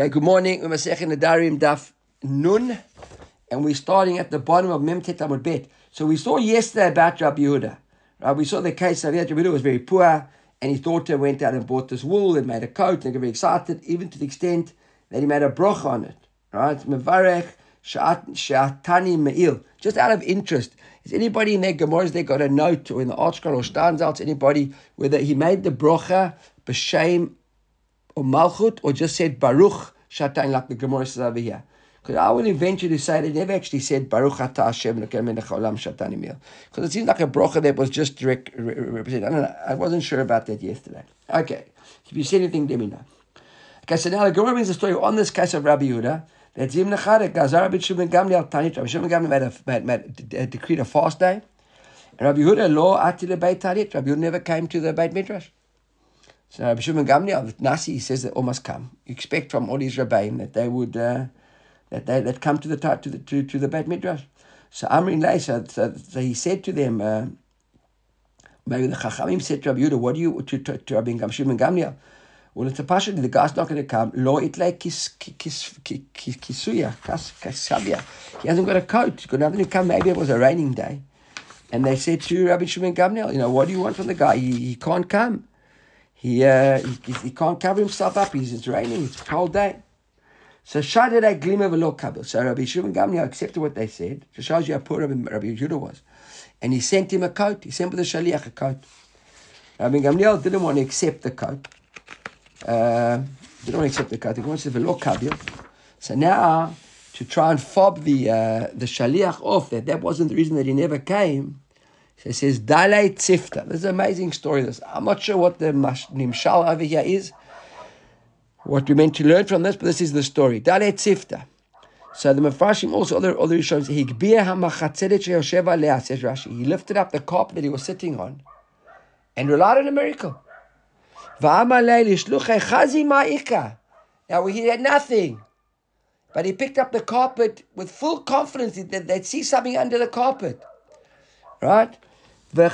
Okay, good morning. We're Masech Nedarim Daf Nun, and we're starting at the bottom of Mem Amud Bet. So we saw yesterday about Rabbi Yehuda. Right? We saw the case of Rabbi Yehuda was very poor, and his daughter went out and bought this wool and made a coat, and got very excited, even to the extent that he made a broch on it. Right? Mevarech Shatani Me'il. Just out of interest, is anybody in their Gemara's they got a note or in the article or stands out anybody whether he made the brocha b'shem or malchut or just said baruch shatan like the Gemara says over here? Because I would venture to say they never actually said Baruch Ata Hashem Olam Shatani Mil. Because it seems like a brocha that was just direct represented. I don't know. I wasn't sure about that yesterday. Okay. If you see anything, let me know. Okay, so now the Gemara brings a story on this case of Rabbi Yehuda. That Zim Necharek, Gazar Rabbi Shimon Gamliel Tanit, Rabbi Shimon Gamliel made a, made, made, a, decreed a fast day. And Rabbi Yehuda, law ati Beit Tanit. Rabbi Yehuda never came to the Beit Midrash. So Rabbi Shimon Gamliel, Nasi, he says that all must come. You expect from all these Rabbeim that they would... Uh, that they that come to the to the to, to the Beit Midrash. So Amrin Lay, so, so, so, he said to them, uh, maybe the Chachamim said to Rabbi Yehuda, what do you to to, to Rabbi Shimon Gamliel? Well, it's a passion. The guy's not going to come. Lo itle kis kis kisuya kas kasabia. He hasn't got a coat. He's got nothing to come. Maybe it was a raining day, and they said to Rabbi Shimon Gamliel, you know, what do you want from the guy? He, he can't come. He, uh, he he can't cover himself up. He's, it's raining. It's a cold day. So Shadad a Velo Kabel. So Rabbi Shimon Gamliel accepted what they said. It shows you how poor Rabbi, Rabbi Yehuda was. And he sent him a coat. He sent the Shaliach a coat. Rabbi Gamliel didn't want to accept the coat. Uh, didn't want to accept the coat. He wanted Velo Kabel. So now, to try and fob the uh, the Shaliach off, that that wasn't the reason that he never came, so he says, Dalei Tzifta. This is an amazing story. This. I'm not sure what the Nimshal over here is what we meant to learn from this, but this is the story. Dalet Sifta. So the Mefrashim also other other says Rashi. He lifted up the carpet that he was sitting on, and relied on a miracle. Now he had nothing, but he picked up the carpet with full confidence that they'd see something under the carpet, right? So,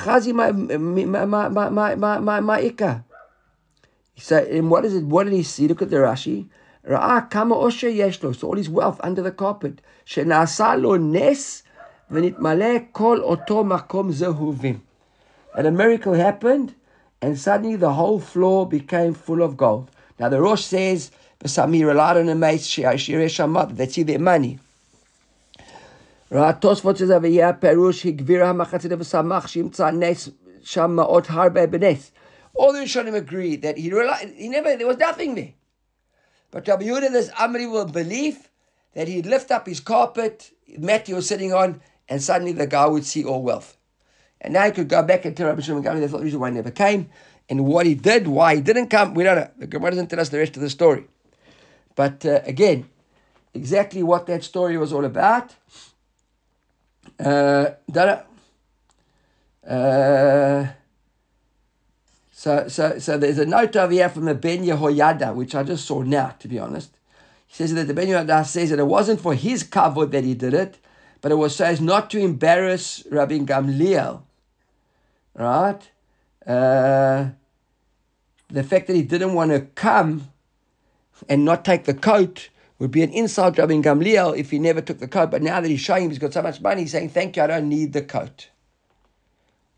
and what is it? What did he see? Look at the Rashi. Ra'ah kama osher yeshlo. So all his wealth under the carpet. Shenasa lo nes v'nitmale kol oto makom zehuvim. And a miracle happened, and suddenly the whole floor became full of gold. Now the Rosh says, "B'samir relied on a mate shirei They see their money. All the Rishonim agree that he realized, he never, there was nothing there. But Rabbi Yehuda, there's unbelievable belief that he'd lift up his carpet, Matthew was sitting on, and suddenly the guy would see all wealth. And now he could go back and tell Rabbi Shimon Gamliel that's the reason why he never came. And what he did, why he didn't come, we don't know. The Gemara doesn't tell us the rest of the story. But uh, again, exactly what that story was all about. Uh, uh, so, so, so there's a note over here from the Ben Yehoyada, which I just saw now, to be honest. He says that the Ben Yehoyada says that it wasn't for his kavod that he did it, but it was so as not to embarrass Rabbi Gamliel. Right? Uh, the fact that he didn't want to come and not take the coat would be an insult to Rabbi Gamliel if he never took the coat. But now that he's showing him he's got so much money, he's saying, Thank you, I don't need the coat.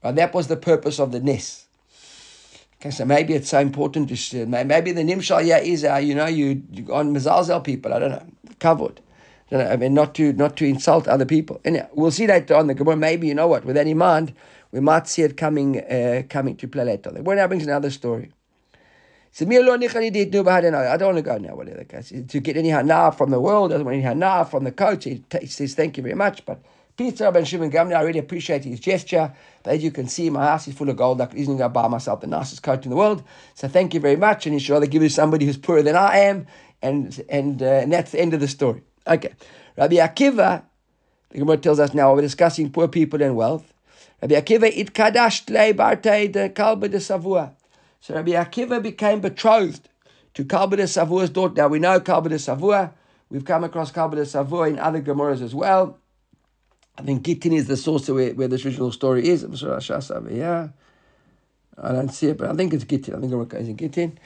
Right? That was the purpose of the Ness. Okay, so maybe it's so important to maybe the nimshal yeah is uh, you know you, you on mezalzel people I don't know covered. I, know, I mean not to not to insult other people. And we'll see that on the Gemara. Maybe you know what with any mind we might see it coming uh, coming to play later. The now brings another story. I don't want to go now, whatever the case. To get any hana from the world, doesn't want any hana from the coach. He, he says thank you very much, but Peter Ben Shimon Gamliel, I really appreciate his gesture. But as you can see, my house is full of gold. I could easily go buy myself the nicest coat in the world. So thank you very much. And he should rather give it to somebody who's poorer than I am. And and, uh, and that's the end of the story. Okay. Rabbi Akiva, the Gemara tells us now, we're discussing poor people and wealth. Rabbi Akiva, it kadasht le barte de kalba de Savua. So Rabbi Akiva became betrothed to Kalba de Savua's daughter. Now we know Kalba de Savua. We've come across Kalba de Savua in other Gemaras as well. I think Gittin is the source where, where this original story is. Yeah, I don't see it, but I think it's Gittin. I think it's in Gittin.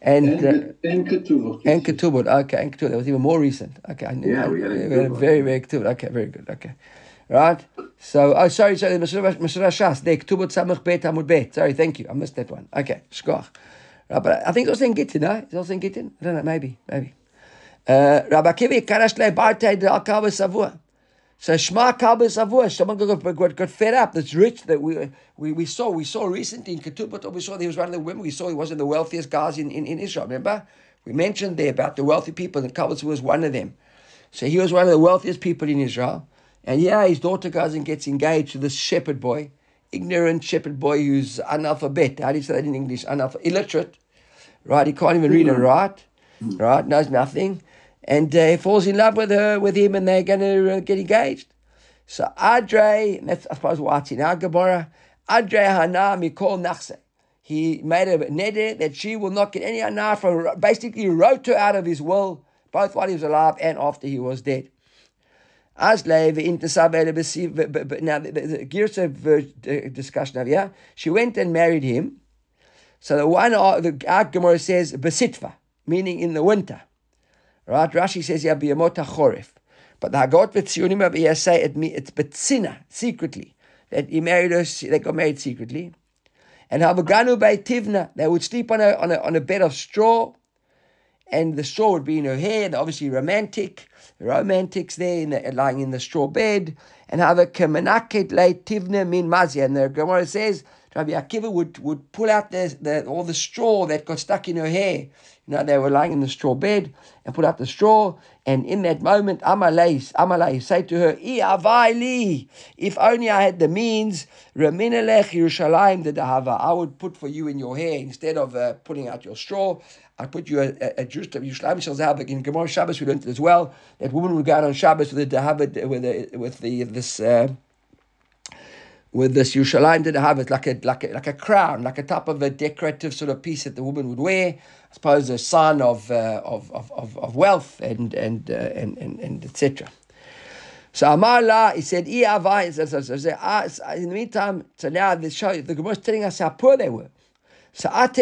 And, And, uh, and Ketuvot. and Ketubot. Okay, and Ketubot. That was even more recent. Okay. I knew- Yeah, we had we had a very, very Ketubot. Okay, very good. Okay. Right? So, oh, sorry, sorry, Masura Shas. There, Ketubot Samach Bet Amud Bet. Sorry, thank you. I missed that one. Okay, Shkoch. Right, but I think it's also in Gittin, no? It's also in Gittin? I don't know, maybe, maybe. Uh, Rabbi Kivi, Karash Le Barte Al Savua. So Shema Kalba Savua, someone got, got, got fed up. That's rich that we, we, we saw. We saw recently in Ketubot, we saw he was one of the women. We saw he was one of the wealthiest guys in, in, in Israel, remember? We mentioned there about the wealthy people, and Kalba was one of them. So he was one of the wealthiest people in Israel. And yeah, his daughter goes and gets engaged to this shepherd boy, ignorant shepherd boy who's analphabet. How do you say that in English? Analphabet, illiterate, right? He can't even read and write, right? Knows nothing. And uh, he falls in love with her, with him, and they're going to uh, get engaged. So Adre, and that's I suppose why it's in our Gemara, Adre Hana Mikol Nachse. He made a neder that she will not get any hana from, basically wrote her out of his will, both while he was alive and after he was dead. As Lev in the now the, Girsa discussion of yeah, she went and married him. So the one the Gemara says besitva, meaning in the winter. Right? Rashi says yeah biyamota chorif. But the Hagot v'tzionim of say it it's betzina, secretly. That he married her, they got married secretly. And Havaganu by Tivna, they would sleep on a, on a on a bed of straw, and the straw would be in her hair. They're obviously romantic, romantics there in the, lying in the straw bed. And have a kemenaket tivna min mazia. And the Gemara says Rabbi Akiva would, would pull out the, the all the straw that got stuck in her hair. You know, they were lying in the straw bed and put out the straw. And in that moment, Amalei, Amalei say to her, "I if only I had the means, Raminelech Yerushalayim the Dahava, I would put for you in your hair instead of uh, putting out your straw. I put you a, a, a Jerusalem Yerushalayim shall. In Gemara Shabbos we learned it as well that women would go on Shabbos with the Dahava with the, with the this. Uh, with this Yerushalayim did have it like a like a like a crown, like a type of a decorative sort of piece that the woman would wear. I suppose a sign of uh, of, of, of of wealth and and uh, and and, and etc. So Amar La, he said, "I avai." So, so, so, so, ah, in the meantime, so now the show the Gemara is telling us how poor they were. So At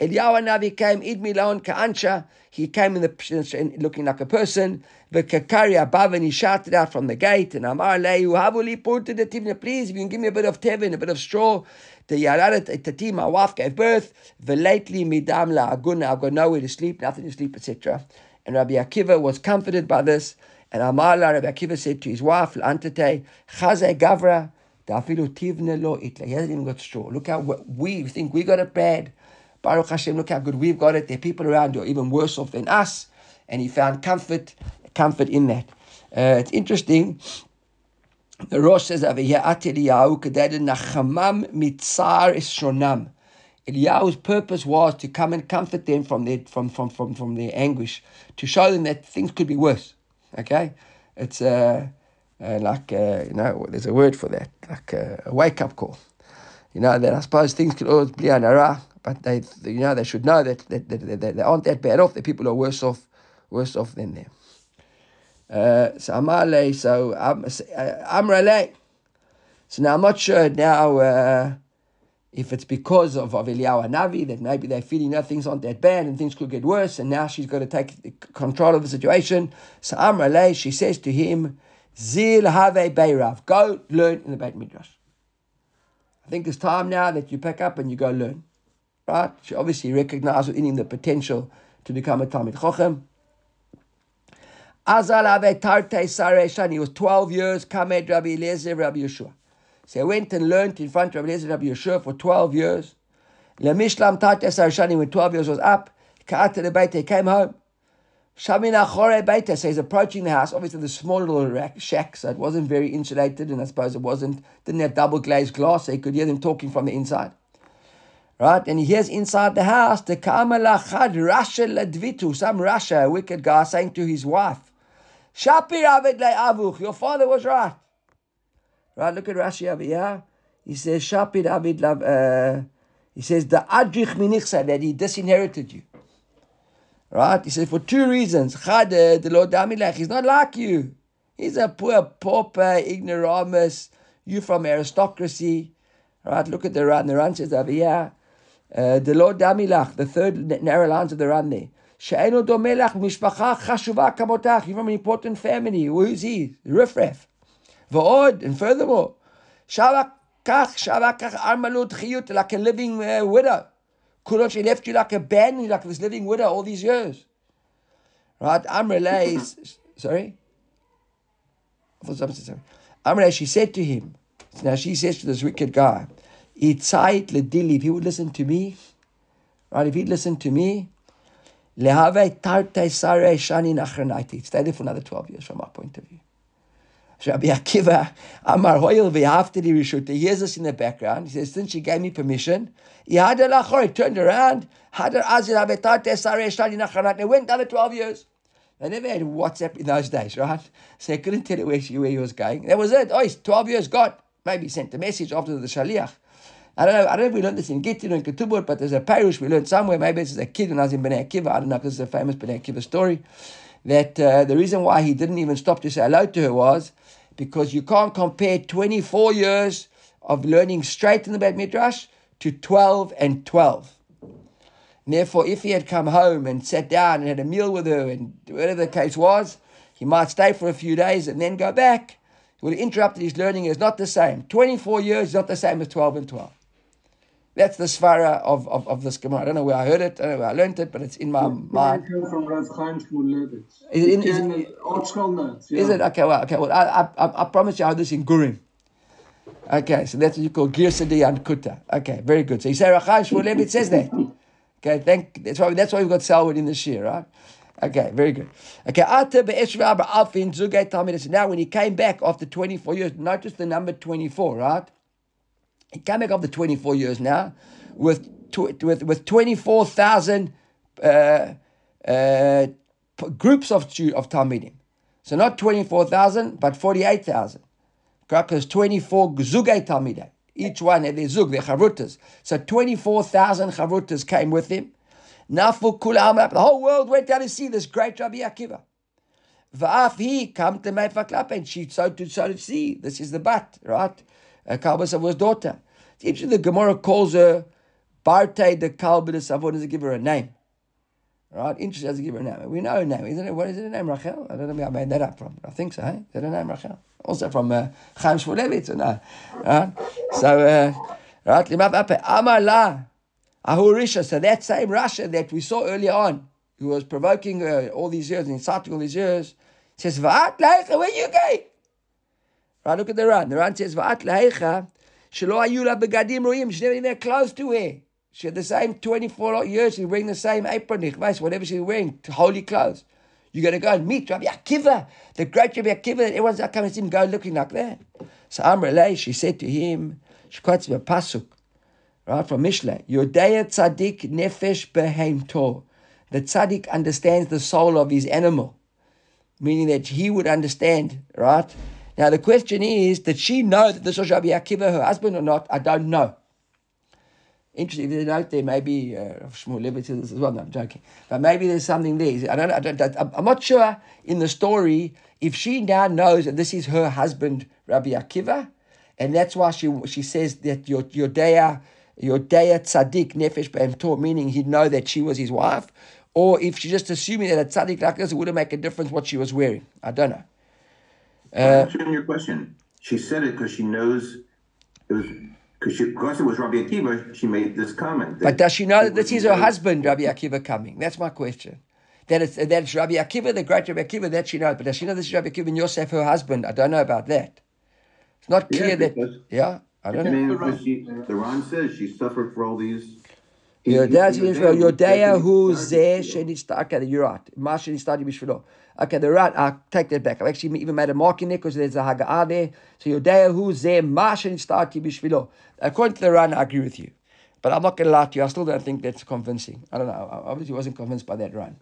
Eliyahu, Navi came, Id Milon Ka'ansha. He came in the in, looking like a person. The Kakari above and he shouted out from the gate. And Amar Lehu, Havuli put the Tivna, please, if you can give me a bit of tevin, a bit of straw. The Yararat Tati, my wife gave birth. The lately Midam La Aguna, I've got nowhere to sleep, nothing to sleep, etc. And Rabbi Akiva was comforted by this. And Amar La, Rabbi Akiva said to his wife, Antate, Chaze Gavra. He hasn't even got straw. Look how we think we got it bad. Baruch Hashem, look how good we've got it. There are people around who are even worse off than us. And he found comfort, comfort in that. Uh, it's interesting. The Rosh says over here, At Eliyahu nachamam mitzar shonam. Eliyahu's purpose was to come and comfort them from their from from from from their anguish, to show them that things could be worse. Okay, it's uh, uh like uh, you know, there's a word for that, like a, a wake up call. You know that I suppose things could always be anara, but they you know they should know that that, that, that they aren't that bad off. The people are worse off, worse off than them. Uh, so Amale, so um, Amrale. So now I'm not sure now uh, if it's because of, of Navi that maybe they're feeling that things aren't that bad and things could get worse, and now she's got to take control of the situation. So Amrale, she says to him, Zil have Beirav, go learn in the Beit Midrash. I think it's time now that you pick up and you go learn. Right? She obviously recognized within him the potential to become a Talmid Chochem. Azal Ave Tarte Sareshan. He was 12 years, Kamed Rabbi Eliezer, Rabbi Yehoshua. So he went and learned in front of Rabbi Eliezer, Rabbi Yehoshua for 12 years. Lemishlam Tarte Sareshan, when 12 years was up, Ka'ata the Beit, he came home. Shamina Chore Beita, so he's approaching the house. Obviously, the small little shack, so it wasn't very insulated, and I suppose it wasn't, didn't have double glazed glass, so he could hear them talking from the inside. Right? And he hears inside the house, the Kamala Chad Rasha Ladvitu, some Rasha, a wicked guy, saying to his wife, Shapir Avid Avuch, your father was right. Right, look at Rashi over here. He says, Shapir Avid uh, he says, the Adrich Minichsa, that he disinherited you. Right? He says, for two reasons. Chade, the Lord Damilech, he's not like you. He's a poor pauper, ignoramus. You from aristocracy. Right? Look at the Ran. The Ran says over here. Uh, the Lord Damilach, the third narrow lines of the Ran there. She'enu domelach mishpacha chashuva kamotach. You from an important family. Who's he? Rifraf. V'od, and furthermore, shavakach, shavakach armalut chiyut, like a living uh, widow. Kulon, she left you like a band, like this living widow all these years. Right? Amrele sorry? I thought something, sorry? Amrele, she said to him, now she says to this wicked guy, Itzait ledili, if he would listen to me, right, if he'd listen to me, lehave tarte sare shani nachranaiti. Stay there for another 12 years from our point of view. Rabbi Akiva, Amar Hoyel v'yaftedi rishuta. He hears us in the background. He says, since she gave me permission, he had a turned around, had her azir avetarte sare shani nachranaiti. It went another 12 years. They never had WhatsApp in those days, right? So they couldn't tell where, she, where he was going. That was it. Oh, he's 12 years gone. Maybe sent a message after the Shaliach. I don't know. I don't know if we learned this in Gittin or in Ketubot, but there's a parish we learned somewhere. Maybe it's a kid when I was in Bnei Akiva. I don't know this is a famous Bnei Akiva story. That uh, the reason why he didn't even stop to say hello to her was because you can't compare 24 years of learning straight in the Beit Midrash to 12 and 12. And therefore, if he had come home and sat down and had a meal with her and whatever the case was, he might stay for a few days and then go back. He would have interrupted his learning. It's not the same. 24 years is not the same as 12 and 12. That's the svara of, of, of this Gemara. I don't know where I heard it, I don't know where I learned it, but it's in my mind. from Rav Chaim Shmulevitz. Is it in- is it- old school notes? Is it? Okay, well, okay, well, I, I, I promise you I have this in Gurim. Okay, so that's what you call Girsadi and Kuta. Okay, very good. So you say Rachai Shmulevitz says that. Okay, thank, that's why, that's why we've got Selwood in this year, right? Okay, very good. Okay, Ata be'eshva alfin zugay talmid. Now, when he came back after 24 years, notice the number 24, right? He came back after 24 years now with tw- with with 24,000 uh, uh, p- groups of of talmidim. So not 24,000, but 48,000. Because 24 zugay talmidei. Each one had their zug, their charutas. So 24,000 charutas came with him. Nafu kulam, the whole world went down to see this great Rabbi Akiva. Va'af he come to Meifaklap, and she so to so to see. This is the bat, right? Uh, Kalba Savua's daughter. It's interesting the Gemara calls her Barte the Kalba the Savua doesn't give her a name. Right? Interesting doesn't give her a name. We know her name, isn't it? What is it her name? Rachel? I don't know where I made that up from. I think so, eh? Is that her name, Rachel? Also from uh, Chaim Shmulevitz, or no? Right? So, uh, right? Limab Ape, Amar La, Ahurisha. So that same Russia that we saw earlier on, who was provoking uh, all these years and inciting all these years, says, Leicha, where you going? Right, look at the Ran. The Ran says, Va'at Leicha, Shelo Ayula Begadim Royim. She never even had clothes to wear. She had the same 24 years. She wearing the same apron, nichvais, whatever she was wearing, holy clothes. You're going to go and meet Rabbi Akiva, the great Rabbi Akiva, that everyone's not coming to see him go looking like that. So Amrele, she said to him, she quotes a pasuk, right, from Mishle, Yodea tzaddik nefesh beheimto. The tzaddik understands the soul of his animal, meaning that he would understand, right? Now the question is, did she know that this was Rabbi Akiva, her husband, or not? I don't know. Interesting. If a note there, maybe uh, Shmuel says this as well. No, I'm joking. But maybe there's something there. I don't. I don't. I'm- not sure in the story if she now knows that this is her husband, Rabbi Akiva, and that's why she she says that your your daya your dea tzaddik nefesh be'emtor, meaning he'd know that she was his wife, or if she's just assuming that a tzaddik like this it wouldn't make a difference what she was wearing. I don't know. Answering uh, your question, she said it because she knows it was because she because it was Rabbi Akiva. She made this comment. But does she know that this is her husband, Rabbi Akiva, coming? That's my question. That it's, that it's Rabbi Akiva, the great Rabbi Akiva, that she knows. But does she know this is Rabbi Akiva and Yosef, her husband? I don't know about that. It's not Yeah, clear that. Yeah, I don't know. mean, she, the Ran says she suffered for all these. Yodea He- he- Israel, he was Yodea taking who charge zeh of it. shenista. Okay, you're right. Ma shenista bishvilo. Okay, they're right. I'll take that back. I've actually even made a mark in there because there's a haga'ah there. So Yodea who zeh ma shenista bishvilo. According to the Ran, I agree with you. But I'm not going to lie to you. I still don't think that's convincing. I don't know. I obviously wasn't convinced by that Ran.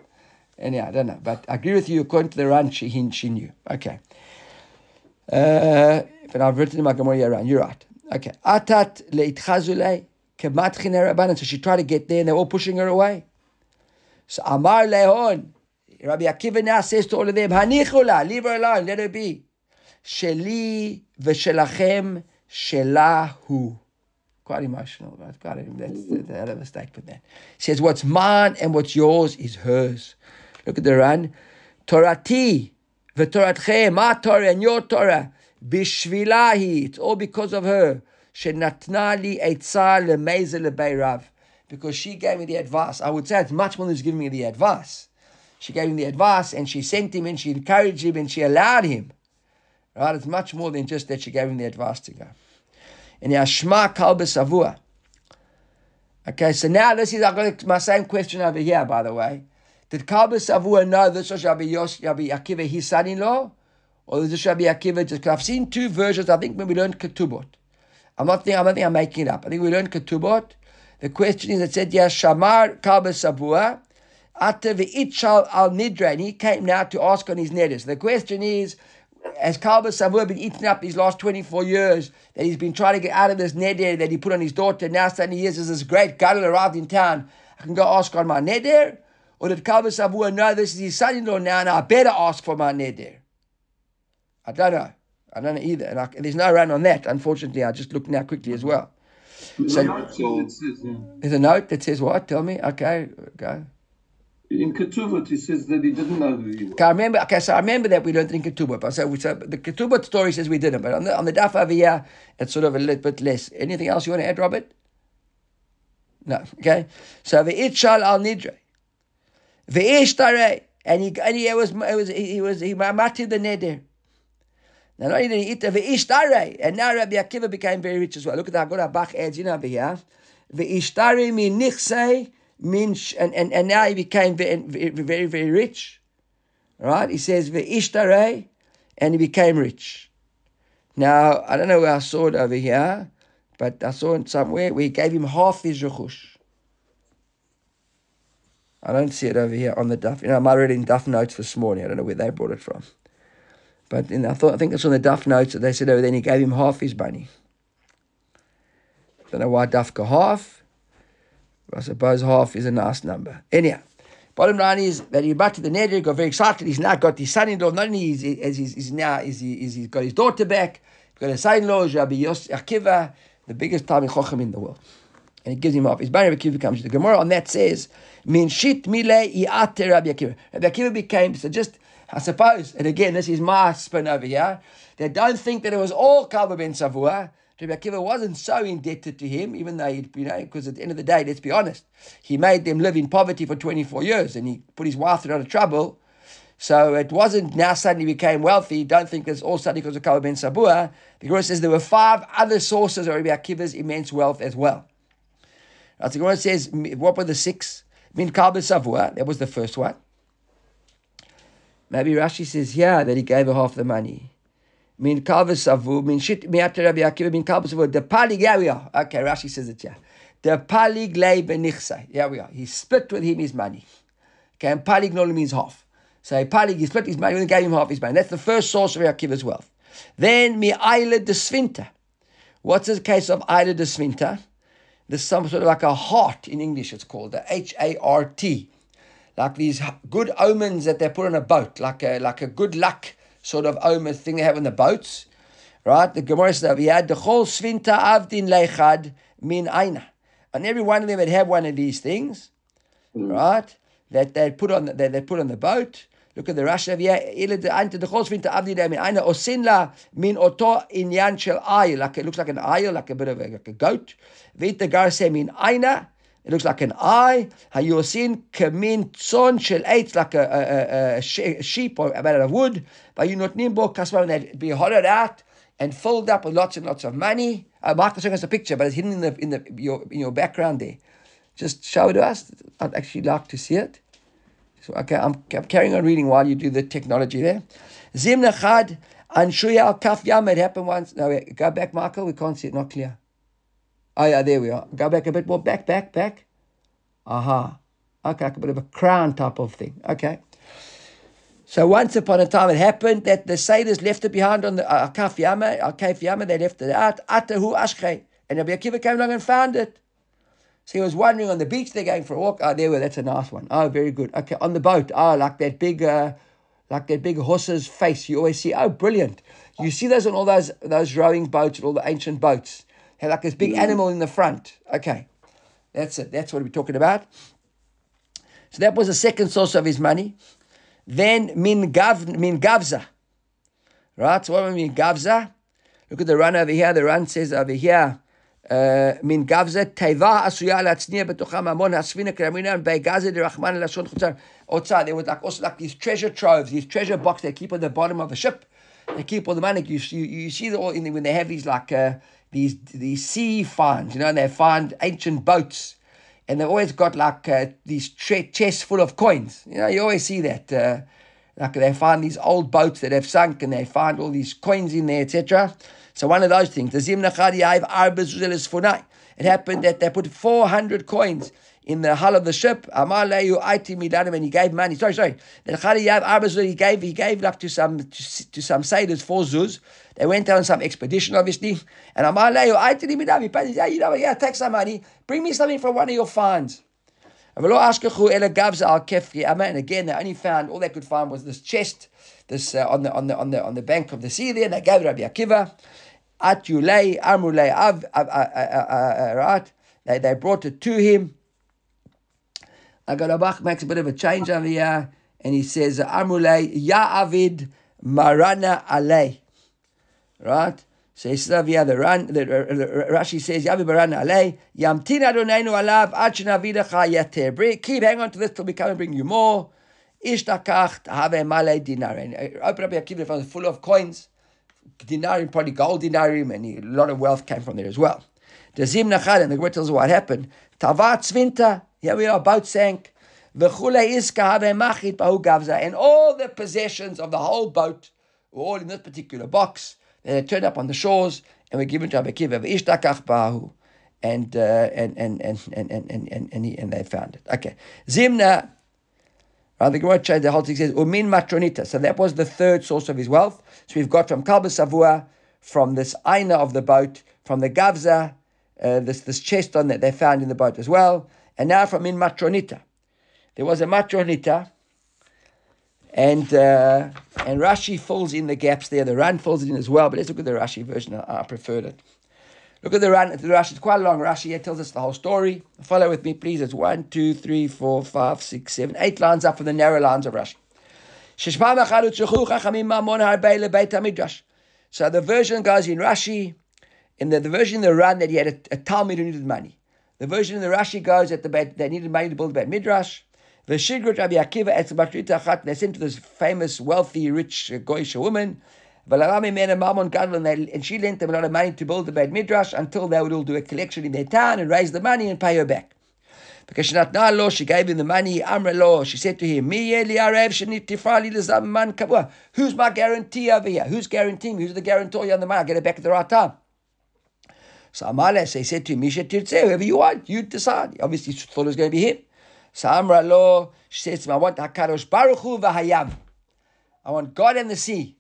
Anyhow, I don't know. But I agree with you. According to the Ran, she, he, she knew. Okay. Uh, but I've written in my Gemara. You're right. Okay. Atat leitchazulei kemat rabbanan. So she tried to get there, and they're all pushing her away. So Amar lehon. Rabbi Akiva now says to all of them, Hanichula, leave her alone, let her be. Sheli v'shelachem shelahu. Quite emotional, but quite, that's the, of a statement that. Says, What's mine and what's yours is hers. Look at the Ran. Torati, v'toratchem, my Torah and your Torah, bishvilahi. It's all because of her. Shenatna li eitzah lemeizel lebeirav. Because she gave me the advice. I would say it's much more than just giving me the advice. She gave him the advice and she sent him and she encouraged him and she allowed him. Right? It's much more than just that she gave him the advice to go. And Yashma Kalba Savua. Okay, so now this is I've got my same question over here, by the way. Did Kalba Savua know this was Rabbi, Yos, Rabbi Akiva, his son-in-law? Or is this Rabbi Akiva just, I've seen two versions, I think when we learned Ketubot. I'm not thinking, I don't think I'm making it up. I think we learned Ketubot. The question is, it said, yeah, Shamar Kalba Savua, Ata v'ichal al nidra, and he came now to ask on his nedis. The question is, has Kalba Savua been eaten up these last 24 years that he's been trying to get out of this neder that he put on his daughter? Now suddenly he there's this great gadol arrived in town. I can go ask on my neder? Or did Kalba Savua know this is his son-in-law now and I better ask for my neder? I don't know. I don't know either. And, I, there's no Ran on that, unfortunately. I just looked now quickly as well. So, it says, yeah. There's a note that says what? Tell me. Okay, go. In Ketuvot, he says that he didn't know who he was. I remember. Okay, so I remember that we learned in Ketubot. But so, we, so the Ketubot story says we didn't, but on the on the daf over here, it's sort of a little bit less. Anything else you want to add, Robert? No. Okay. So the itchal al nidre, the ishtare, and he and he was it was he was he mamatid the neder. Now not only did he eat the ishtare, and now Rabbi Akiva became very rich as well. Look at that. Got a bach adds in over here. The ishtare min nichsei Minch, and, and, and now he became very, very, very rich. Right? He says, Ve'ishtare, and he became rich. Now, I don't know where I saw it over here, but I saw it somewhere where he gave him half his rechush. I don't see it over here on the Daf. You know, I might read in Daf Notes this morning. I don't know where they brought it from. But in, I thought I think it's on the Daf Notes that they said, oh, then he gave him half his money. Don't know why Dafka half. I suppose half is a nice number. Anyhow, bottom line is that he back to the neder, got very excited. He's now got his son-in-law. Not only is he, is he's, he's now is he is he's got his daughter back. He's got a son-in-law, Rabbi Yos Akiva, the biggest Talmid Chochem in the world, and he gives him off. His Rabbi Akiva comes. the Gemara on that says min shit mile iate Rabbi Akiva. Rabbi Akiva became so just. I suppose, and again, this is my spin over here. They don't think that it was all Kalba ben Savua. Rabbi Akiva wasn't so indebted to him, even though he'd, you know, because at the end of the day, let's be honest, he made them live in poverty for 24 years and he put his wife through a lot of trouble. So it wasn't now suddenly became wealthy. Don't think it's all suddenly because of Kalba ben Sabua. The Gemara says there were five other sources of Rabbi Akiva's immense wealth as well. Now, the Gemara says, what were the six? Min Kalba Savua, that was the first one. Maybe Rashi says, yeah, that he gave her half the money min Kalba Savua, min shit miat Rabbi Akiva, min Kalba Savua. The palig, yeah we are. Okay, Rashi says it yeah. The palig lay benichsai. Yeah we are. He split with him his money. Okay, and palig normally means half. So palig, he split his money and gave him half his money. That's the first source of Akiva's wealth. Then mi aila de svinta. What's the case of aila de svinta? There's some sort of like a heart in English, it's called, the H A R T. Like these good omens that they put on a boat, like a like a good luck sort of omer thing they have on the boats, right? The Gemara says we had the whole svinta avdin lechad min aina, and every one of them would have one of these things, mm. right? That they put on that they put on the boat. Look at the Rashi of here. The whole svinta avdin min aina osinla min oto inyan shel ayil. Like it looks like an ayil, like a bit of a, like a goat. Vit the gar min aina. It looks like an eye. Hayosin kamin tzon shel eitz, like a, a, a, a, sheep or made out of wood. Vayunotnim bo kasman, they'd be hollowed out and filled up with lots and lots of money. Uh, Mark showing us a picture, but it's hidden in the in the your in your background there. Just show it to us. I'd actually like to see it. So okay, I'm, I'm carrying on reading while you do the technology there. Zim nachad anshuya al kaf yam. It happened once. No, go back, Michael. We can't see it. Not clear. Oh yeah, there we are. Go back a bit more. Back, back, back. Aha. Okay, like a bit of a crown type of thing. Okay. So once upon a time it happened that the sailors left it behind on the uh, Kaf Yama, Al Kaf they left it out. Atahu Ashkei. And Rabbi Akiva came along and found it. So he was wandering on the beach, they're going for a walk. Oh, there we that's a nice one. Oh, very good. Okay, on the boat. Oh, like that big uh, like that big horse's face. You always see, oh, brilliant. You see those on all those those rowing boats, and all the ancient boats Had like this big animal in the front. Okay. That's it. That's what we're talking about. So that was the second source of his money. Then min, gav, min gavza. Right? So what do mean gavza? Look at the Ran over here. The Ran says over here, min gavza teva asuya latzniya betocha mamon hasvina kramina begaza derachman lashon chutzar. Outside there was like also like these treasure troves, these treasure boxes they keep on the bottom of the ship. They keep all the money. You, you, you see the, all in the, when they have these like uh, these these sea finds, you know, and they find ancient boats, and they've always got like uh, these tre- chests full of coins. You know, you always see that. Uh, like they find these old boats that have sunk, and they find all these coins in there, etc. So one of those things. It happened that they put four hundred coins in the hull of the ship. And he gave money. Sorry, sorry. He gave he gave like to some to, to some sailors for zuz. They went on some expedition, obviously. And Amaleyu He paid. Yeah, you know, yeah, take some money. Bring me something from one of your finds. And again, they only found all they could find was this chest, this uh, on the on the on the on the bank of the sea. There, and they gave it Rabbi Akiva. At Yulei, Av, right? They they brought it to him. Agarabach makes a bit of a change over here, and he says, Amrulei, Ya Avid Marana Alei. Right? So he says over here, the, Ran, the, Rashi says, Yavi Marana Alei, Yamtin Adonenu Alav, Achna Vidacha Yater. Keep hang on to this till we come and bring you more. Ishtakach Have Male Dinar. And uh, open up your kibbutz, full of coins. Dinarim, probably gold dinarim, and a lot of wealth came from there as well. The Zim Nachad, and the Gemara tells what happened. Tavat Svinta, here we are, boat sank. And all the possessions of the whole boat were all in this particular box. They turned up on the shores and were given to Abakiva. And, uh, and, and, and, and, and, and, and, and, he, and they found it. Okay. Zimna, the Gemara the whole thing says, Umin matronita. So that was the third source of his wealth. So we've got from Kalba Savua, from this Aina of the boat, from the Gavza, uh, this, this chest on that they found in the boat as well, and now from in Matronita. There was a Matronita, and uh, and Rashi fills in the gaps there. The Ran fills it in as well, but let's look at the Rashi version. I, I preferred it. Look at the Ran. The Rashi. It's quite long Rashi. It tells us the whole story. Follow with me, please. It's one, two, three, four, five, six, seven, eight lines up from the narrow lines of Rashi. So the version goes in Rashi, in the, the version in the Ran that he had a, a Talmud who needed money. The version in the Rashi goes that the bed, they needed money to build a Beit Midrash. The Shigrut Rabbi Akiva Etzbatrita they sent to this famous, wealthy, rich uh, Goyish woman. And she lent them a lot of money to build the Beit Midrash until they would all do a collection in their town and raise the money and pay her back. Because she not law, she gave him the money. Amra law, she said to him, Who's my guarantee over here? Who's guaranteeing me? Who's the guarantor on the money? I'll get it back at the right time. So Amales, they said to him, Misha Tirtze, whoever you want, you decide. Obviously, thought it was going to be him. So Amra lo, she says to him, I want Hakadosh Baruch Hu v'hayam. I want God and the sea.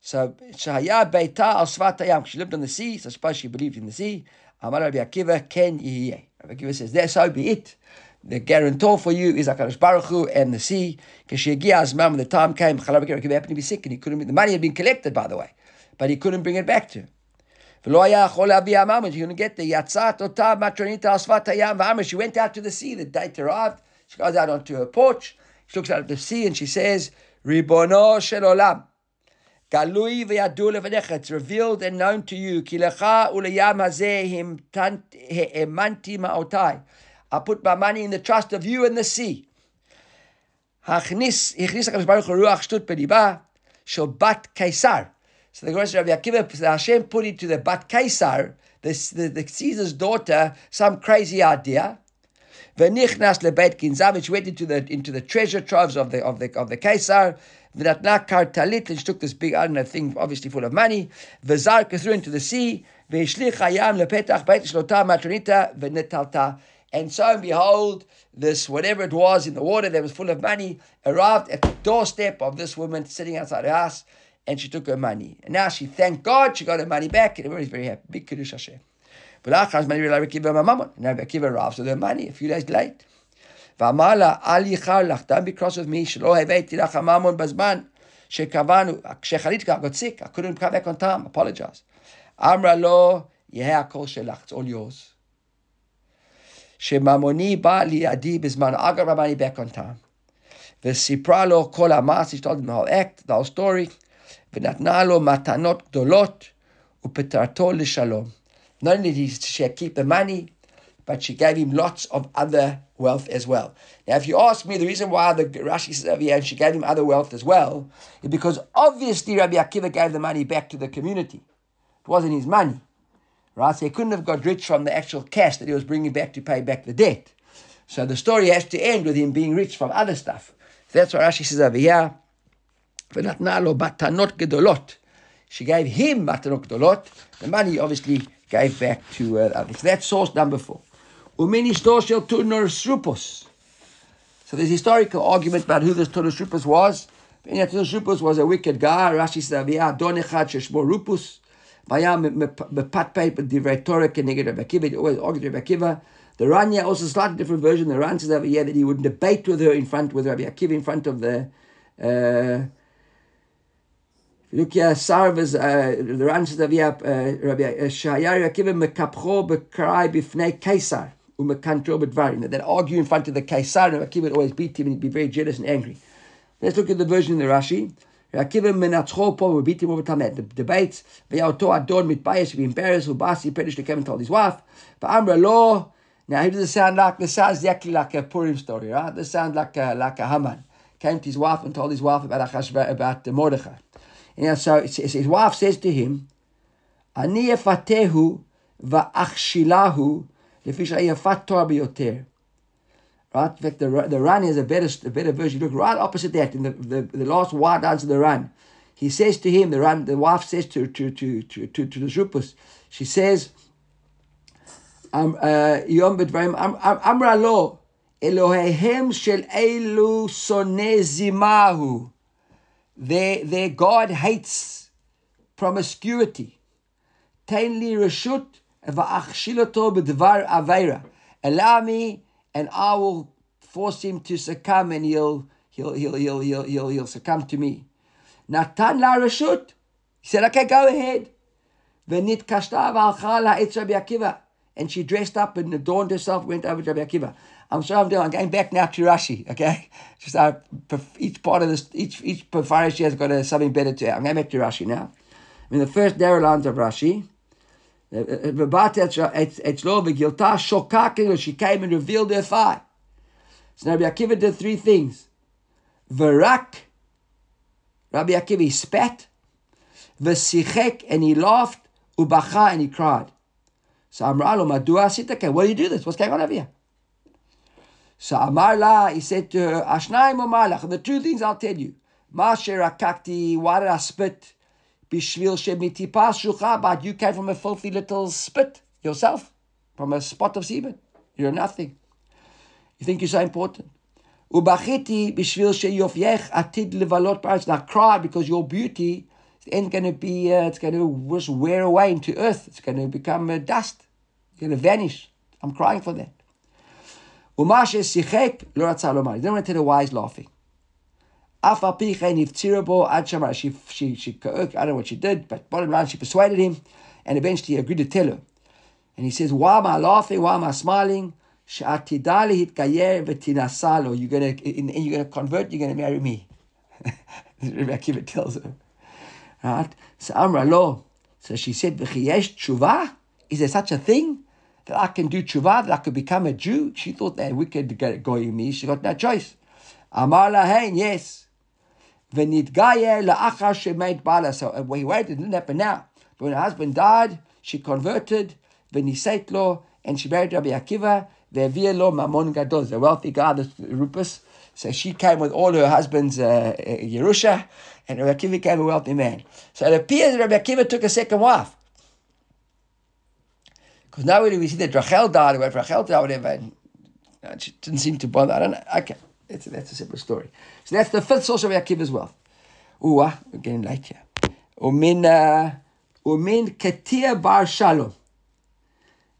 So Shahaya Beita al Svat Hayam. She lived on the sea, so I suppose she believed in the sea. Amar Rabbi Akiva, Ken Yihye. Rabbi Akiva says, there, so be it. The guarantor for you is HaKadosh Baruch Hu and the sea. Because Azman, when the time came, Rabbi Akiva happened to be sick and he couldn't, the money had been collected, by the way, but he couldn't bring it back to him. ולא היה יכול להביא המם, she couldn't get there. יצאת אותה מטרונית על שפת הים ואמר, she went out to the sea, the date arrived, she goes out onto her porch, she looks out at the sea and she says, ריבונו של עולם, גלוי וידוע לפניך, it's revealed and known to you, כי לך ולים הזה האמנתי מעותיי. I put my money in the trust of you and the sea. הכניס, הכניס הקדוש ברוך הוא רוח שטות בליבה של בת קיסר. So the Gemara Rabbi Akiva, Hashem put into the Bat Kaisar, the, the, Caesar's daughter, some crazy idea. V'nichnas lebeit ginzavich went into the into the treasure troves of the of the of the Caesar. And she took this big I don't know thing, obviously full of money. V'zarka threw into the sea. V'ishlich hayam lepetach beit shlota matronita v'netalta. And so and behold, this whatever it was in the water that was full of money arrived at the doorstep of this woman sitting outside her house and she took her money. And now she thanked God, she got her money back, and everybody's very happy. Big Kiddush Hashem. But Achaz Mani Rabbi Akiva Mamamon. And Rabbi Akiva arrives with her money a few days late. V'amala Ali yichar lach, don't be cross with me, shelo heveti lach hamamon bazman, shekavanu, shechalitka, I got sick, I couldn't come back on time, apologize. Amra lo, yeheh akol shelach, it's all yours. Shemamoni ba liadi bizman, I got my money back on time. V'sipra lo kol amas, he told him the whole act, the whole story. ונתנה לו מתנות גדולות ופטרתו לשלום. Not only did she keep the money, but she gave him lots of other wealth as well. Now, if you ask me, the reason why the Rashi says over here, and she gave him other wealth as well, is because obviously Rabbi Akiva gave the money back to the community. It wasn't his money, right? So he couldn't have got rich from the actual cash that he was bringing back to pay back the debt. So the story has to end with him being rich from other stuff. So that's what Rashi says over here. ונתנה לו מתנות גדולות. She gave him מתנות גדולות. The money obviously gave back to uh, others. That's source number four. Umini shel Turnus Rufus. So there's historical argument about who this Turnus Rufus was. Turnus Rufus was a wicked guy. Rashi says, Adon Echad Sheshmo Rufus. Vaya mepatpeit b'divrei Torah k'neged Rabbi He always argued Rabbi Akiva. The Ranya also slightly different version. The Ranya says over that he would debate with her in front, with Rabbi Akiva in front of the uh, look here, Sarvas, uh, the Ran says uh, Rabbi Shaya Akiva mekapcho bekrai bifnei Kaisar umekantro bedvarim. That argue in front of the Kaisar, and Akiva would always beat him and he'd be very jealous and angry. Let's look at the version in the Rashi. Akiva menatzcho po, we beat him over time the debates. V'yaoto adon mitbayes, be embarrassed, ubasi, Pedish, came and told his wife. But Amra lo, now, who does it sound like? This sounds exactly like a Purim story, right? This sounds like a, like a Haman. Came to his wife and told his wife about Achashva, about the Mordechai. And so his wife says to him, "Ani efatehu va'achshilahu Right? In fact, the, the Ran is a better, a better version. Look right opposite that in the, the, the last wide answer, the Ran. He says to him, the Ran, the wife says to to to to to, to the Shupus, she says, um uh Yom Bidvarim Amra Lo Elohehem Shel Elu Sonezimahu. Their, their God hates promiscuity. Tain li reshut va'achshiloto b'dvar aveira. Allow me and I will force him to succumb and he'll, he'll, he'll, he'll, he'll, he'll, he'll succumb to me. Natan la reshut. He said, okay, go ahead. Venit kashta v'alcha la'etz Rabbi Akiva. And she dressed up and adorned herself, went over to Rabbi Akiva. I'm sorry I'm doing. I'm going back now to Rashi. Okay, just uh, each part of this, each each Parish has got a, something better to. I'm going back to Rashi now. In the first narrow lines of Rashi, uh, uh, uh, she came and revealed her thigh. So Rabbi Akiva did three things. Varak, Rabbi Akiva spat, v'sichek, and he laughed, ubacha, and he cried. So Amar lo madua asita what do you do this? What's going on over here? So Amar la, he said to her, Ashnaim Malach, the two things I'll tell you. Masher akakti, why did I spit? Bishvil shemitipas shucha, but you came from a filthy little spit yourself, from a spot of semen. You're nothing. You think you're so important. Ubachiti bishvil sheyofyech atid levalot paris. Now cry because your beauty ain't going to be, uh, it's going to just wear away into earth. It's going to become uh, dust. It's going to vanish. I'm crying for that. Umashe sichek lo ratzah lomar. He didn't want to he's laughing. Pi chen iftzirabo ad shamar. She, she, she, I don't know what she did, but bottom line, she persuaded him, and eventually agreed to tell her. And he says, why am I laughing? Why am I smiling? Sha'atidali hitkayer v'tinasalo. You're going to, you're to convert, you're to marry me. Rabbi Akiva tells her. Right? So Amra lo. So she said, V'chiyesh tshuva? Is there such a thing? That I can do tshuva, that I could become a Jew? She thought that wicked goyim me. She got no choice. Amar lahain, yes. V'nidgayer la'achar shemait bala. So uh, we waited, it didn't happen now. But when her husband died, she converted, v'nisait and she married Rabbi Akiva, ve'avir lo mamon gadol, the wealthy guy, the Rufus. So she came with all her husband's uh, Yerusha, and Rabbi Akiva became a wealthy man. So it appears Rabbi Akiva took a second wife. Because now we see that Rachel died, whatever Rachel died, whatever, and she didn't seem to bother. I don't know. Okay, that's a, that's a separate story. So that's the fifth source of Yaakov's wealth. Ooh, we're getting late here. Umin, umin uh, ketir Bar Shalom.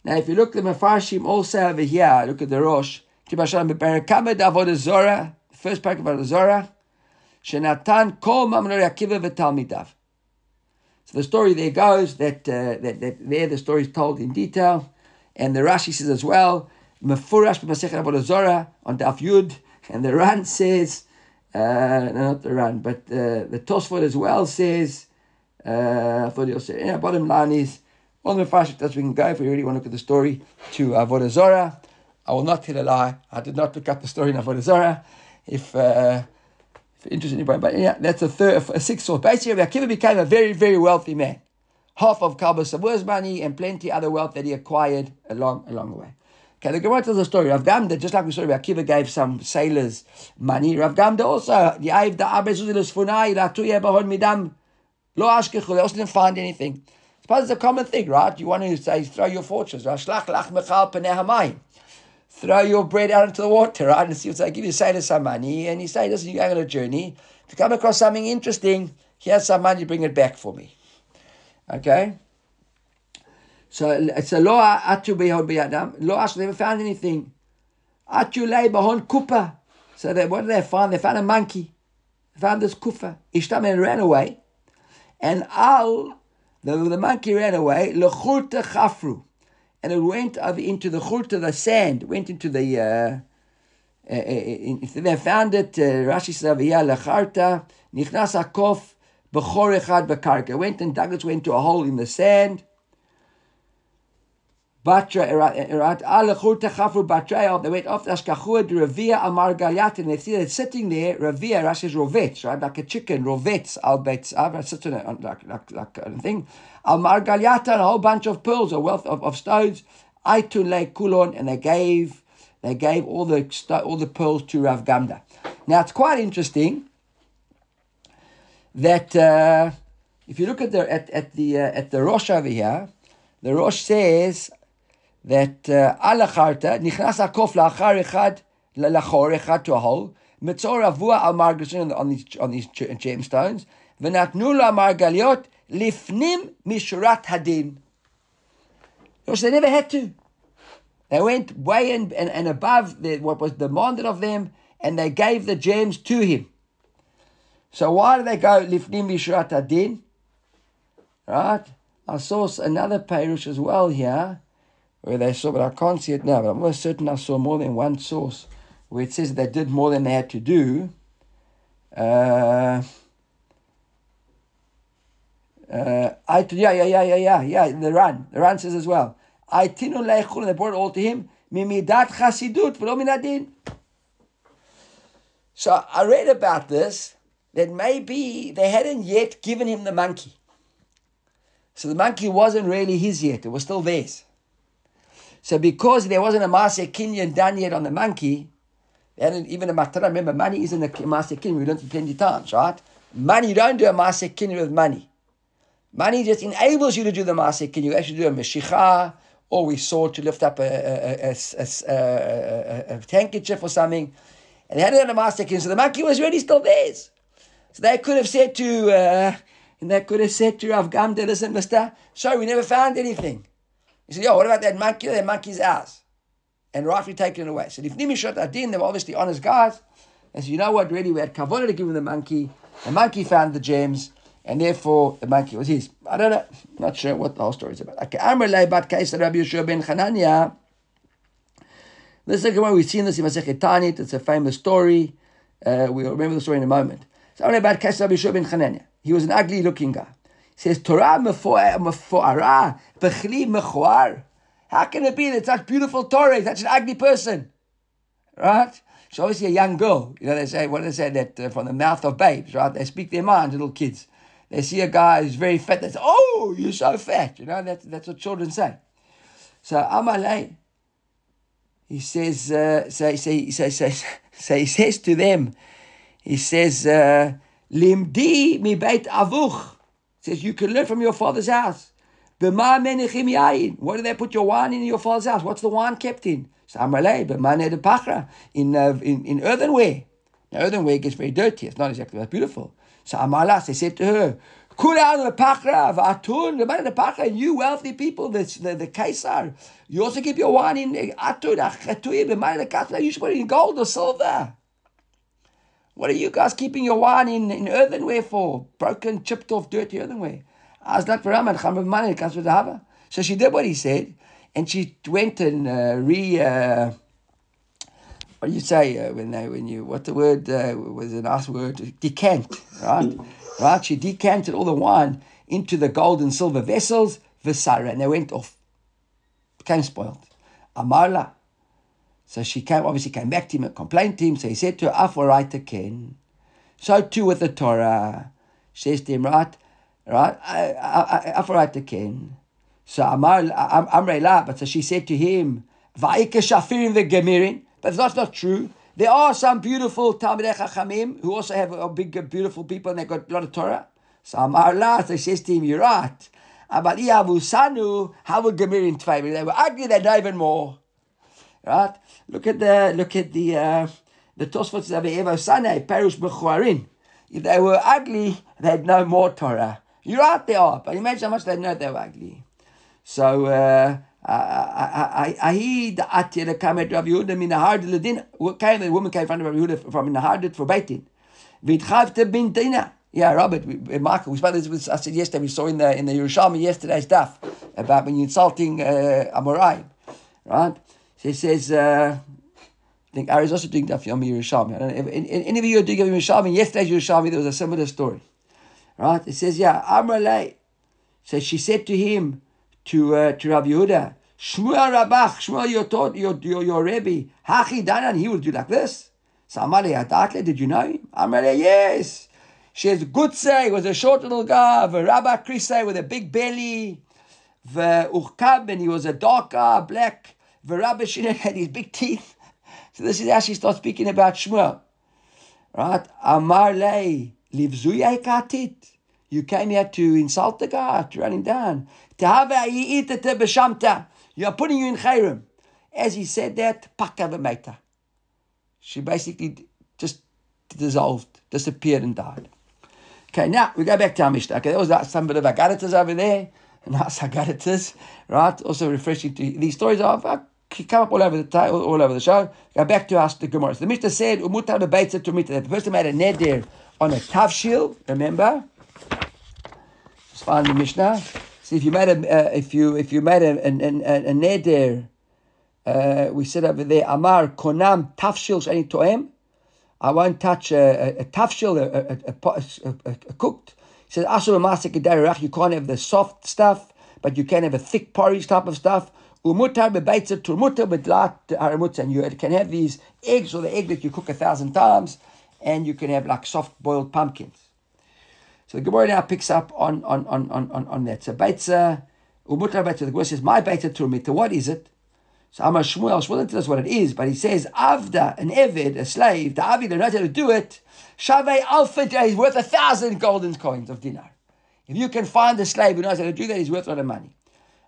Now, if you look at the Mefarshim also over here, look at the Rosh. Kibar Shalom, Beberakame avodah Zorah, first part of Zorah. Shenatan Kol Mamnor Yaakiv V'Talmidav. So the story there goes that, uh, that, that there the story is told in detail. And the Rashi says as well, Mefurash on Daf Yud. And the Ran says, uh, no, not the Ran, but uh, the Tosfot as well says, uh, thought you'll say, yeah, bottom line is, on the fast as we can go if we really want to look at the story to Avodah Zorah. I will not tell a lie. I did not pick up the story in Avodah Zorah. If, uh, anybody, but yeah, that's a third, a sixth source. Basically, Akiva became a very, very wealthy man. Half of Kalba Savua's money and plenty other wealth that he acquired along along the way. Okay, the Gemara tells a story. Rav Gamda, just like we saw, Akiva gave some sailors money. Rav Gamda also, Bahon Midam, Lo Ashkechu, they also didn't find anything. Suppose it's a common thing, right? You want to say, throw your fortunes. Throw your bread out into the water, right? And see what's like. Give your sailor some money, and you say, listen, you're going on a journey. If you come across something interesting, here's some money, bring it back for me. Okay? So it's a lo atu beyod biyadam. Lo ash, never found anything. Atu lay bahon kupa. So they, what did they find? They found a monkey. They found this kufa. And ran away. And al, the, the monkey ran away. Lechurta chafru and it went into the churta, the sand, went into the. Uh, uh, uh they found it. Uh, Rashi says, "V'ya lecharta nichnas akof b'chor echad b'karka." Went and dug its way into a hole in the sand. Batra erat al churta chafru batra. They went off the ashkachua to Ravia Amar Galyat, and they see that sitting there. Ravia Rashi is rovetz, right, like a chicken rovetz al betz. Sits on it like like like a thing. Al Margalyata, a whole bunch of pearls, a wealth of, of stones. Aitun le kulon, and they gave they gave all the all the pearls to Rav Gamda. Now it's quite interesting that uh, if you look at the at, at the uh, at the Rosh over here, the Rosh says that uh, alacharta nichnas akof lachar echad lachor echad to a hole mitzor avua al margasin on these on these gemstones v'natnu la margaliot lifnim mishurat hadin. Because they never had to. They went way and, and, and above the, what was demanded of them, and they gave the gems to him. So why do they go lifnim mishurat hadin? Right? I saw another Perush as well here, where they saw, but I can't see it now, but I'm almost certain I saw more than one source where it says they did more than they had to do. Uh, uh, I yeah yeah yeah yeah yeah yeah the Ran the Ran says as well. I tinu leichul they brought it all to him mimidat chasidut v'lo minadin. So I read about this that maybe they hadn't yet given him the monkey. So the monkey wasn't really his yet; it was still theirs. So because there wasn't a Maaseh Kinyan done yet on the monkey, hadn't even a matara. Remember, money isn't a Maaseh Kinyan. We learned it plenty times, right? Money, you don't do a Maaseh Kinyan with money. Money just enables you to do the masik. Can you actually do a meshicha? Or we saw to lift up a, a, a, a, handkerchief or something. And they had it on a masik. So the monkey was really still theirs. So they could have said to, uh, and they could have said to Rav Gamda, listen, mister, sorry, we never found anything. He said, yo, what about that monkey? That monkey's ours. And rightfully taken it away. So if Nimi shot Adin, they were obviously honest guys. And so you know what, really, we had Kavona to give him the monkey. The monkey found the gems and therefore the monkey was his. I don't know, not sure what the whole story is about. Okay, Amr bat Kaisar Rabbi Yehoshua ben Hanania. This is the we've seen this in Masechet Taanit. It's a famous story. Uh, we'll remember the story in a moment. So Amr bat Kaisar Rabbi Yehoshua ben Hanania. He was an ugly-looking guy. Says, Torah mefoara, bechli mechoar. How can it be that such beautiful Torah, such an ugly person? Right? She's obviously a young girl. You know, they say, what do they say, that uh, from the mouth of babes, right? They speak their mind, little kids. They see a guy who's very fat. They say, "Oh, you're so fat." You know that's that's what children say. So Amalei, he says, so, so, so, so, so he says to them, he says, uh, "Limdi mi beit avuch." Says you can learn from your father's house. What do they put your wine in your father's house? What's the wine kept in? In, uh, in, in earthenware. Now, earthenware gets very dirty. It's not exactly that beautiful. So Amalas, they said to her, Kuran the Pachra, Atun, the man the and you wealthy people, the, the, the Kaisar, you also keep your wine in Atun, the Kaisar, you should put it in gold or silver. What are you guys keeping your wine in, in earthenware for? Broken, chipped off, dirty earthenware. As not for Raman, Cham money comes with the Hava. So she did what he said, and she went and uh, re. Uh, what do you say uh, when they when you what the word uh, was a nice word decant right right she decanted all the wine into the gold and silver vessels Visara and they went off became spoiled Amarla so she came obviously came back to him and complained to him so he said to her Aforaita Ken so too with the Torah she says to him right right Aforaita Ken so Amar Amrela but so she said to him Va'ika Shafirim the Gemirin but that's not true. There are some beautiful Talmidei Chachamim who also have a big, uh, beautiful people and they've got a lot of Torah. So Amar La, so says to him, you're right. But Sanu, how would Gemirin? They were ugly, they know even more. Right? Look at the, look at the, uh, the Tosfots of Evo Sane, Perush Bechuarin. If they were ugly, they'd know more Torah. You're right, they are, but imagine how much they know they were ugly. So, uh, Ahi the Atira Kamet Rav Yehuda min Nahard Ledin. Came the woman came from Rav Yehuda from Nahard for Beitin. Vitchavte bin Dina. Yeah, Robert, we, Michael, we spoke this with, I said yesterday, we saw in the in the Yerushalmi yesterday's stuff about when you're insulting uh, Amorai, right? So he says, uh, I think Ari is also doing that for Yom Yerushalmi. I don't any of you are doing Yom Yerushalmi, yesterday's Yerushalmi, there was a similar story, right? It says, yeah, Amrale. So she said to him, to uh, to Rabbi Yehuda. Shmuel Rabach, Shmuel, your taught your your, your Rebbe, Hachi Danan, he will do like this. Samari Adakle, did you know him? Amale, yes. She has good say, was a short little guy, the Rabbi Krisay with a big belly, the Uchkab, and he was a dark guy, black. Shinen had his big teeth. So this is how she starts speaking about Shmuel. Right? Amar lei livzuyai katit. You came here to insult the guy, to run him down. You are putting you in chayrim. As he said that, pakavameta. She basically just dissolved, disappeared, and died. Okay, now we go back to our Mishnah. Okay, there was that, some bit of agaritas over there, that's agaritas, right? Also refreshing to these stories uh, come up all over the time, all, over the show. Go back to us, the Gemara. So the Mishnah said, "Umutar bebeitza to The person made a neder on a tavshil. Remember, let's find the Mishnah. See, if you made a, uh, if you if you made a, a, a, neder, uh, we said over there, Amar konam tafshil shani toem. I won't touch a, a, a tafshil, a, a, a, a, cooked. He says, you can't have the soft stuff, but you can have a thick porridge type of stuff. Umutar bebeitza turmuta bedlat and you can have these eggs or the egg that you cook a thousand times, and you can have like soft boiled pumpkins. So the Gemara now picks up on on on on on, on that. So Beitza, Umutra Beitza, the Gemara says, My Beitza Turmita, what is it? So Amar Shmuel, Shmuel tell us what it is, but he says, Avda, an Evid, a slave, the Avi that knows how to do it, Shavei Alpha is worth a thousand golden coins of dinar. If you can find a slave who knows how to do that, he's worth a lot of money.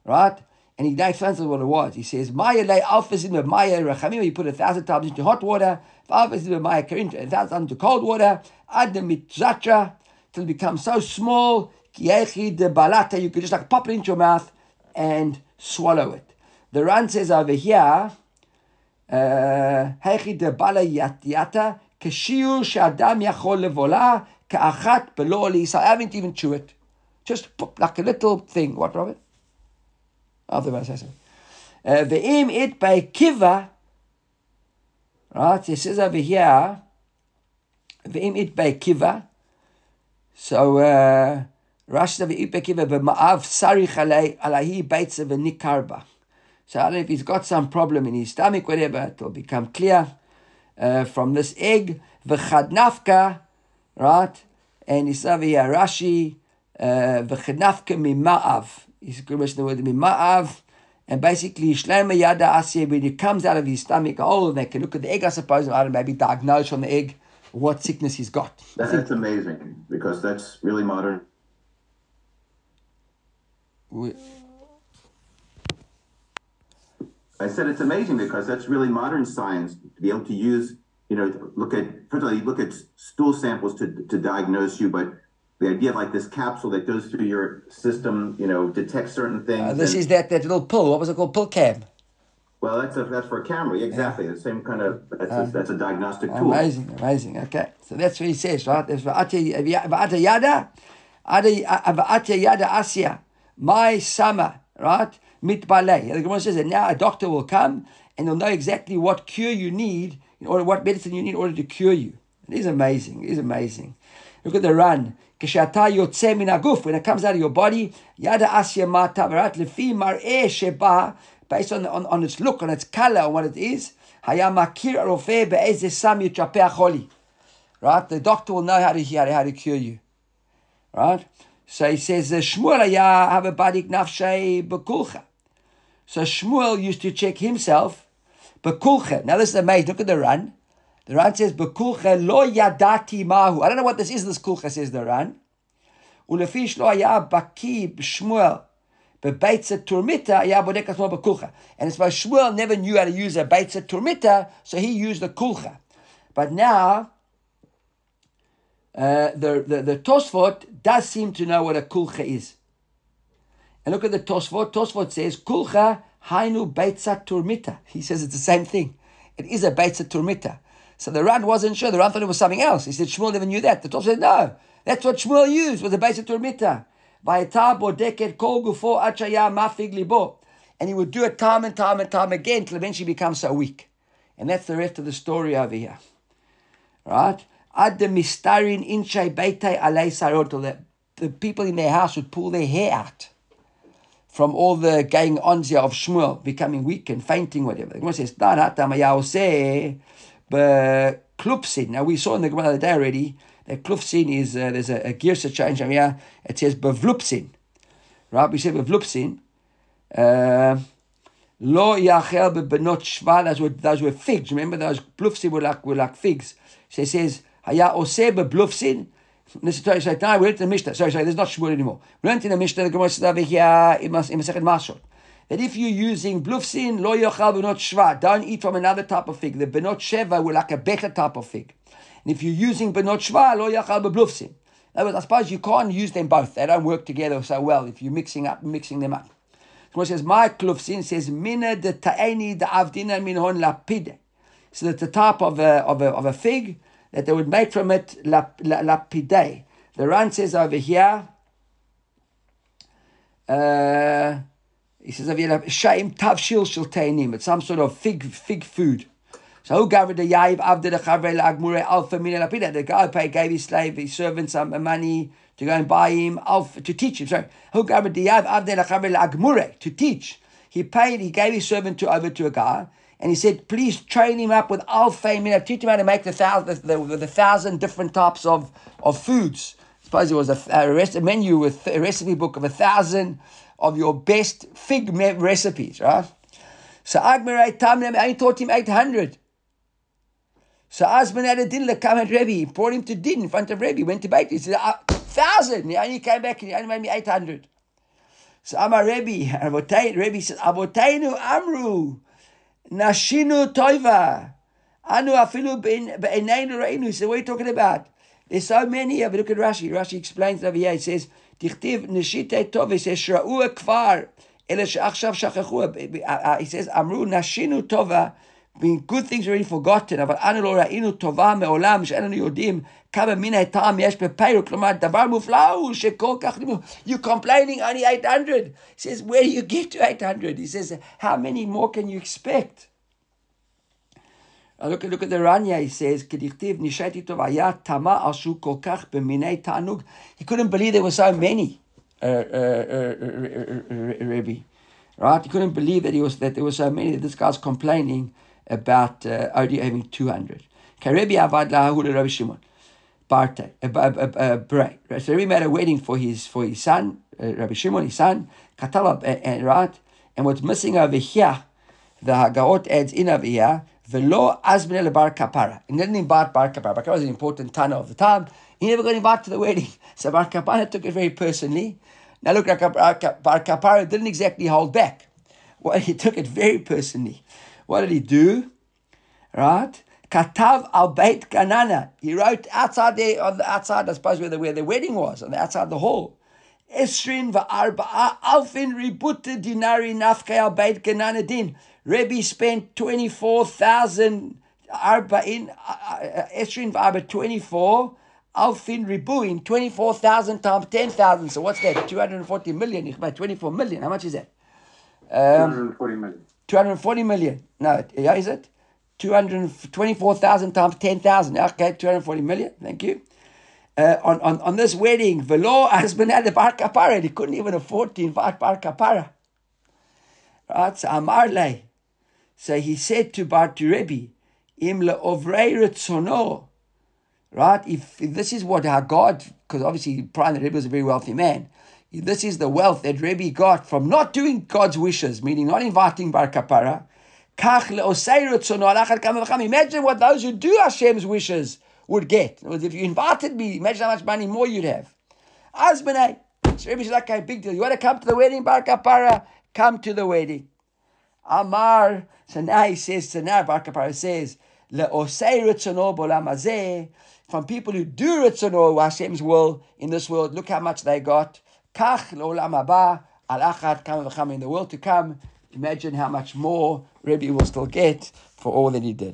Right? And he now explains what it was. He says, Maya lay alfazim Maya Rachamim, you put a thousand times into hot water, alfazim Maya Karim, a thousand times into cold water, Adam mitzatra, till it becomes so small, Kiechi de balata, you could just like pop it into your mouth and swallow it. The Ran says over here, uh, Hechi de bala yatiata, Kashiu shadam yachol levola, ka'achat belo'oli. So I haven't even chewed it. Just pop, like a little thing. What, Robert? of the Basasam. Uh, ve'im it by kiva, right? It says over here, ve'im it by kiva. So, uh, Rashi it by kiva b'ma'av sarich alahi beitza v'nikarba. So, I don't know if he's got some problem in his stomach, whatever, it'll become clear uh, from this egg. V'chadnafka, right? And it's over here, Rashi, uh, v'chadnafka mima'av. He's going to the word mima'av. And basically, Shlomo Yada Asya, when it comes out of his stomach, oh, they can look at the egg, I suppose, and I don't know, maybe diagnose from the egg what sickness he's got. That's amazing because that's really modern. We, I said it's amazing because that's really modern science to be able to use, you know, look at, first of all, you look at stool samples to, to diagnose you, but the idea of like this capsule that goes through your system, you know, detects certain things. Uh, this and, is that, that little pill. What was it called? Pill cam. Well, that's a, that's for a camera. Exactly. Yeah. The same kind of that's, a, that's a diagnostic tool. Amazing, amazing. Okay, so that's what he says, right? There's yada. Atya Yada Asya, my summer, right? Mit Mitbalei. The Gemara says that now a doctor will come and they'll know exactly what cure you need in order, what medicine you need in order to cure you. It is amazing. It is amazing. Look at the Ran. When it comes out of your body, Asya Mata, right? Lefi Mar'eh Sheba, based on, on, on its look, on its color, on what it is. Hayamakir Rofe Be'ezeh Sam Yitrapeh Right? The doctor will know how to, how to cure you. Right? So he says, Shmuel uh, have a badik nafshay bekulcha. So Shmuel used to check himself, bekulcha. Now this is amazing. Look at the Ran. The Ran says, bekulcha lo yadati mahu. I don't know what this is, this kulcha, says the Ran. Ulefish lo haya baki b'shmuel. Bebeitza turmita haya bodek asmo bekulcha. And it's why Shmuel never knew how to use a beitza turmita, so he used the kulcha. But now, uh, the, the, the Tosfot does seem to know what a kulcha is. And look at the Tosfot. Tosfot says, kulcha hainu beitza turmita. He says it's the same thing. It is a beitza turmita. So the Ran wasn't sure. The Ran thought it was something else. He said, Shmuel never knew that. The Tosfot said, no. That's what Shmuel used, was a beitza turmita. And he would do it time and time and time again till eventually becomes so weak. And that's the rest of the story over here. Right? Ad the mistarin inchay beitei alei sarot. The people in their house would pull their hair out from all the going ons of Shmuel, becoming weak and fainting, whatever. The Gemara says, klupsin. Now we saw in the Gemara the day already that klupsin is, uh, there's a, a girsa change over here. It says bevlupsin. Right? We said bevlupsin. Uh, Lo yachel bebenot shva. Those were those were figs. Remember those blufsin were like were like figs. So it says Haya oseh beblufsin. Is say now we went to the Mishnah. Sorry, sorry, there's not Shmuel anymore. We went in the Mishnah. The Gemara says over here in Masechet Mashot that if you're using blufsin, lo yochal benot shva, don't eat from another type of fig. The benot sheva were like a better type of fig. And if you're using benot shva, lo yochal beblufsin. In other words, I suppose you can't use them both. They don't work together so well if you're mixing up, mixing them up. So says, my klufsin says, mina de ta'eni de avdina min hon lapide. So that the type of a, of a, of a fig that they would make from it lapide. The Ran says over here, uh, he says over here, shame tavshil shiltainim. It's some sort of fig fig food. So who gave the yaib the chavre agmure alfa min lapida? The guy paid gave his slave, his servant some money to go and buy him alfa to teach him. Sorry, who gave the yaib the chavre agmure to teach? He paid. He gave his servant to over to a guy and he said, please train him up with alpha know, teach him how to make the thousand, the, the, the thousand different types of, of foods. I suppose it was a, a, a menu with a recipe book of a thousand of your best fig recipes, right? So Agmirai Tamnem only taught him 800. So Asman had a din come at Rebbe, brought him to din in front of Rebbe, went to bake. He said, a thousand. He only came back and he only made me 800. So Amar Rebbe, Rebbe said, Avotainu Amru. Nashinu toiva. Anu afilu be'eneinu re'inu. He said, what are you talking about? There's so many of it. Look at Rashi. Rashi explains over here. He says, Tichtiv neshite tov. He says, Shra'u kvar. Ele she'achshav shachachu. He says, Amru nashinu tova. Being good things already forgotten, אבל אנו לא ראינו טובה מעולם שאין לנו יודעים כמה מן הטעם יש בפירו, כלומר דבר מופלא הוא שכל כך... You complaining only 800. He says, where do you get to 800? He says, how many more can you expect? I look, look at the Ranya, he says, tama He couldn't believe there were so many, uh, uh, uh, Rebbe. Right? He couldn't believe that he was that there were so many. This guy's complaining about uh, only having 200. Okay, Rebbe Avad Lahahula Rabbi Shimon. Barte, Right. so Rebbe made a wedding for his for his son, Rabbi Shimon, his son, Katalab, and right. And what's missing over here, the Hagaot adds in over here, Velo Azmin Bar Kapara. And then invite Bar Kapara. Bar Kapara was an important Tana of the time. He never got invited to the wedding. So Bar Kapara took it very personally. Now look, Bar Kapara didn't exactly hold back. Well, he took it very personally. What did he do? Right? Katav al Beit Kanana. He wrote outside on the outside, I suppose, where the, where the wedding was, on the outside of the hall. Esrin va'arba'a alfin ribute dinari nafkei al Beit Kanana din. Rebbe spent 24,000 arba'in, uh, uh, Esrin va'arba 24 Alfin Ribuin, 24,000 times 10,000. So what's that? 240 million. Ich buy 24 million. How much is that? Um, 240 million. 240 million. No, yeah, is it? 224,000 times 10,000. Okay, 240 million. Thank you. Uh, on, on, on this wedding, Velo husband had the bar kapara. He couldn't even afford to invite bar kapara. Right? So Amarle. So he said to Bar Rebbe, Im retzono. Right? If, if this is what our God, because obviously the Rebbe was a very wealthy man, this is the wealth that Rebbe got from not doing God's wishes, meaning not inviting Bar Kapara, imagine what those who do Hashem's wishes would get. If you invited me, imagine how much money more you'd have. Husband, so Rebbe's like, okay, big deal. You want to come to the wedding, Bar Kapara? Come to the wedding. Amar, so now he says, so now Bar Kapara says, from people who do ritzono, Hashem's will in this world, look how much they got. Kach le'olam haba, al achad kam v'cham, in the world to come, imagine how much more Rebbe will still get for all that he did.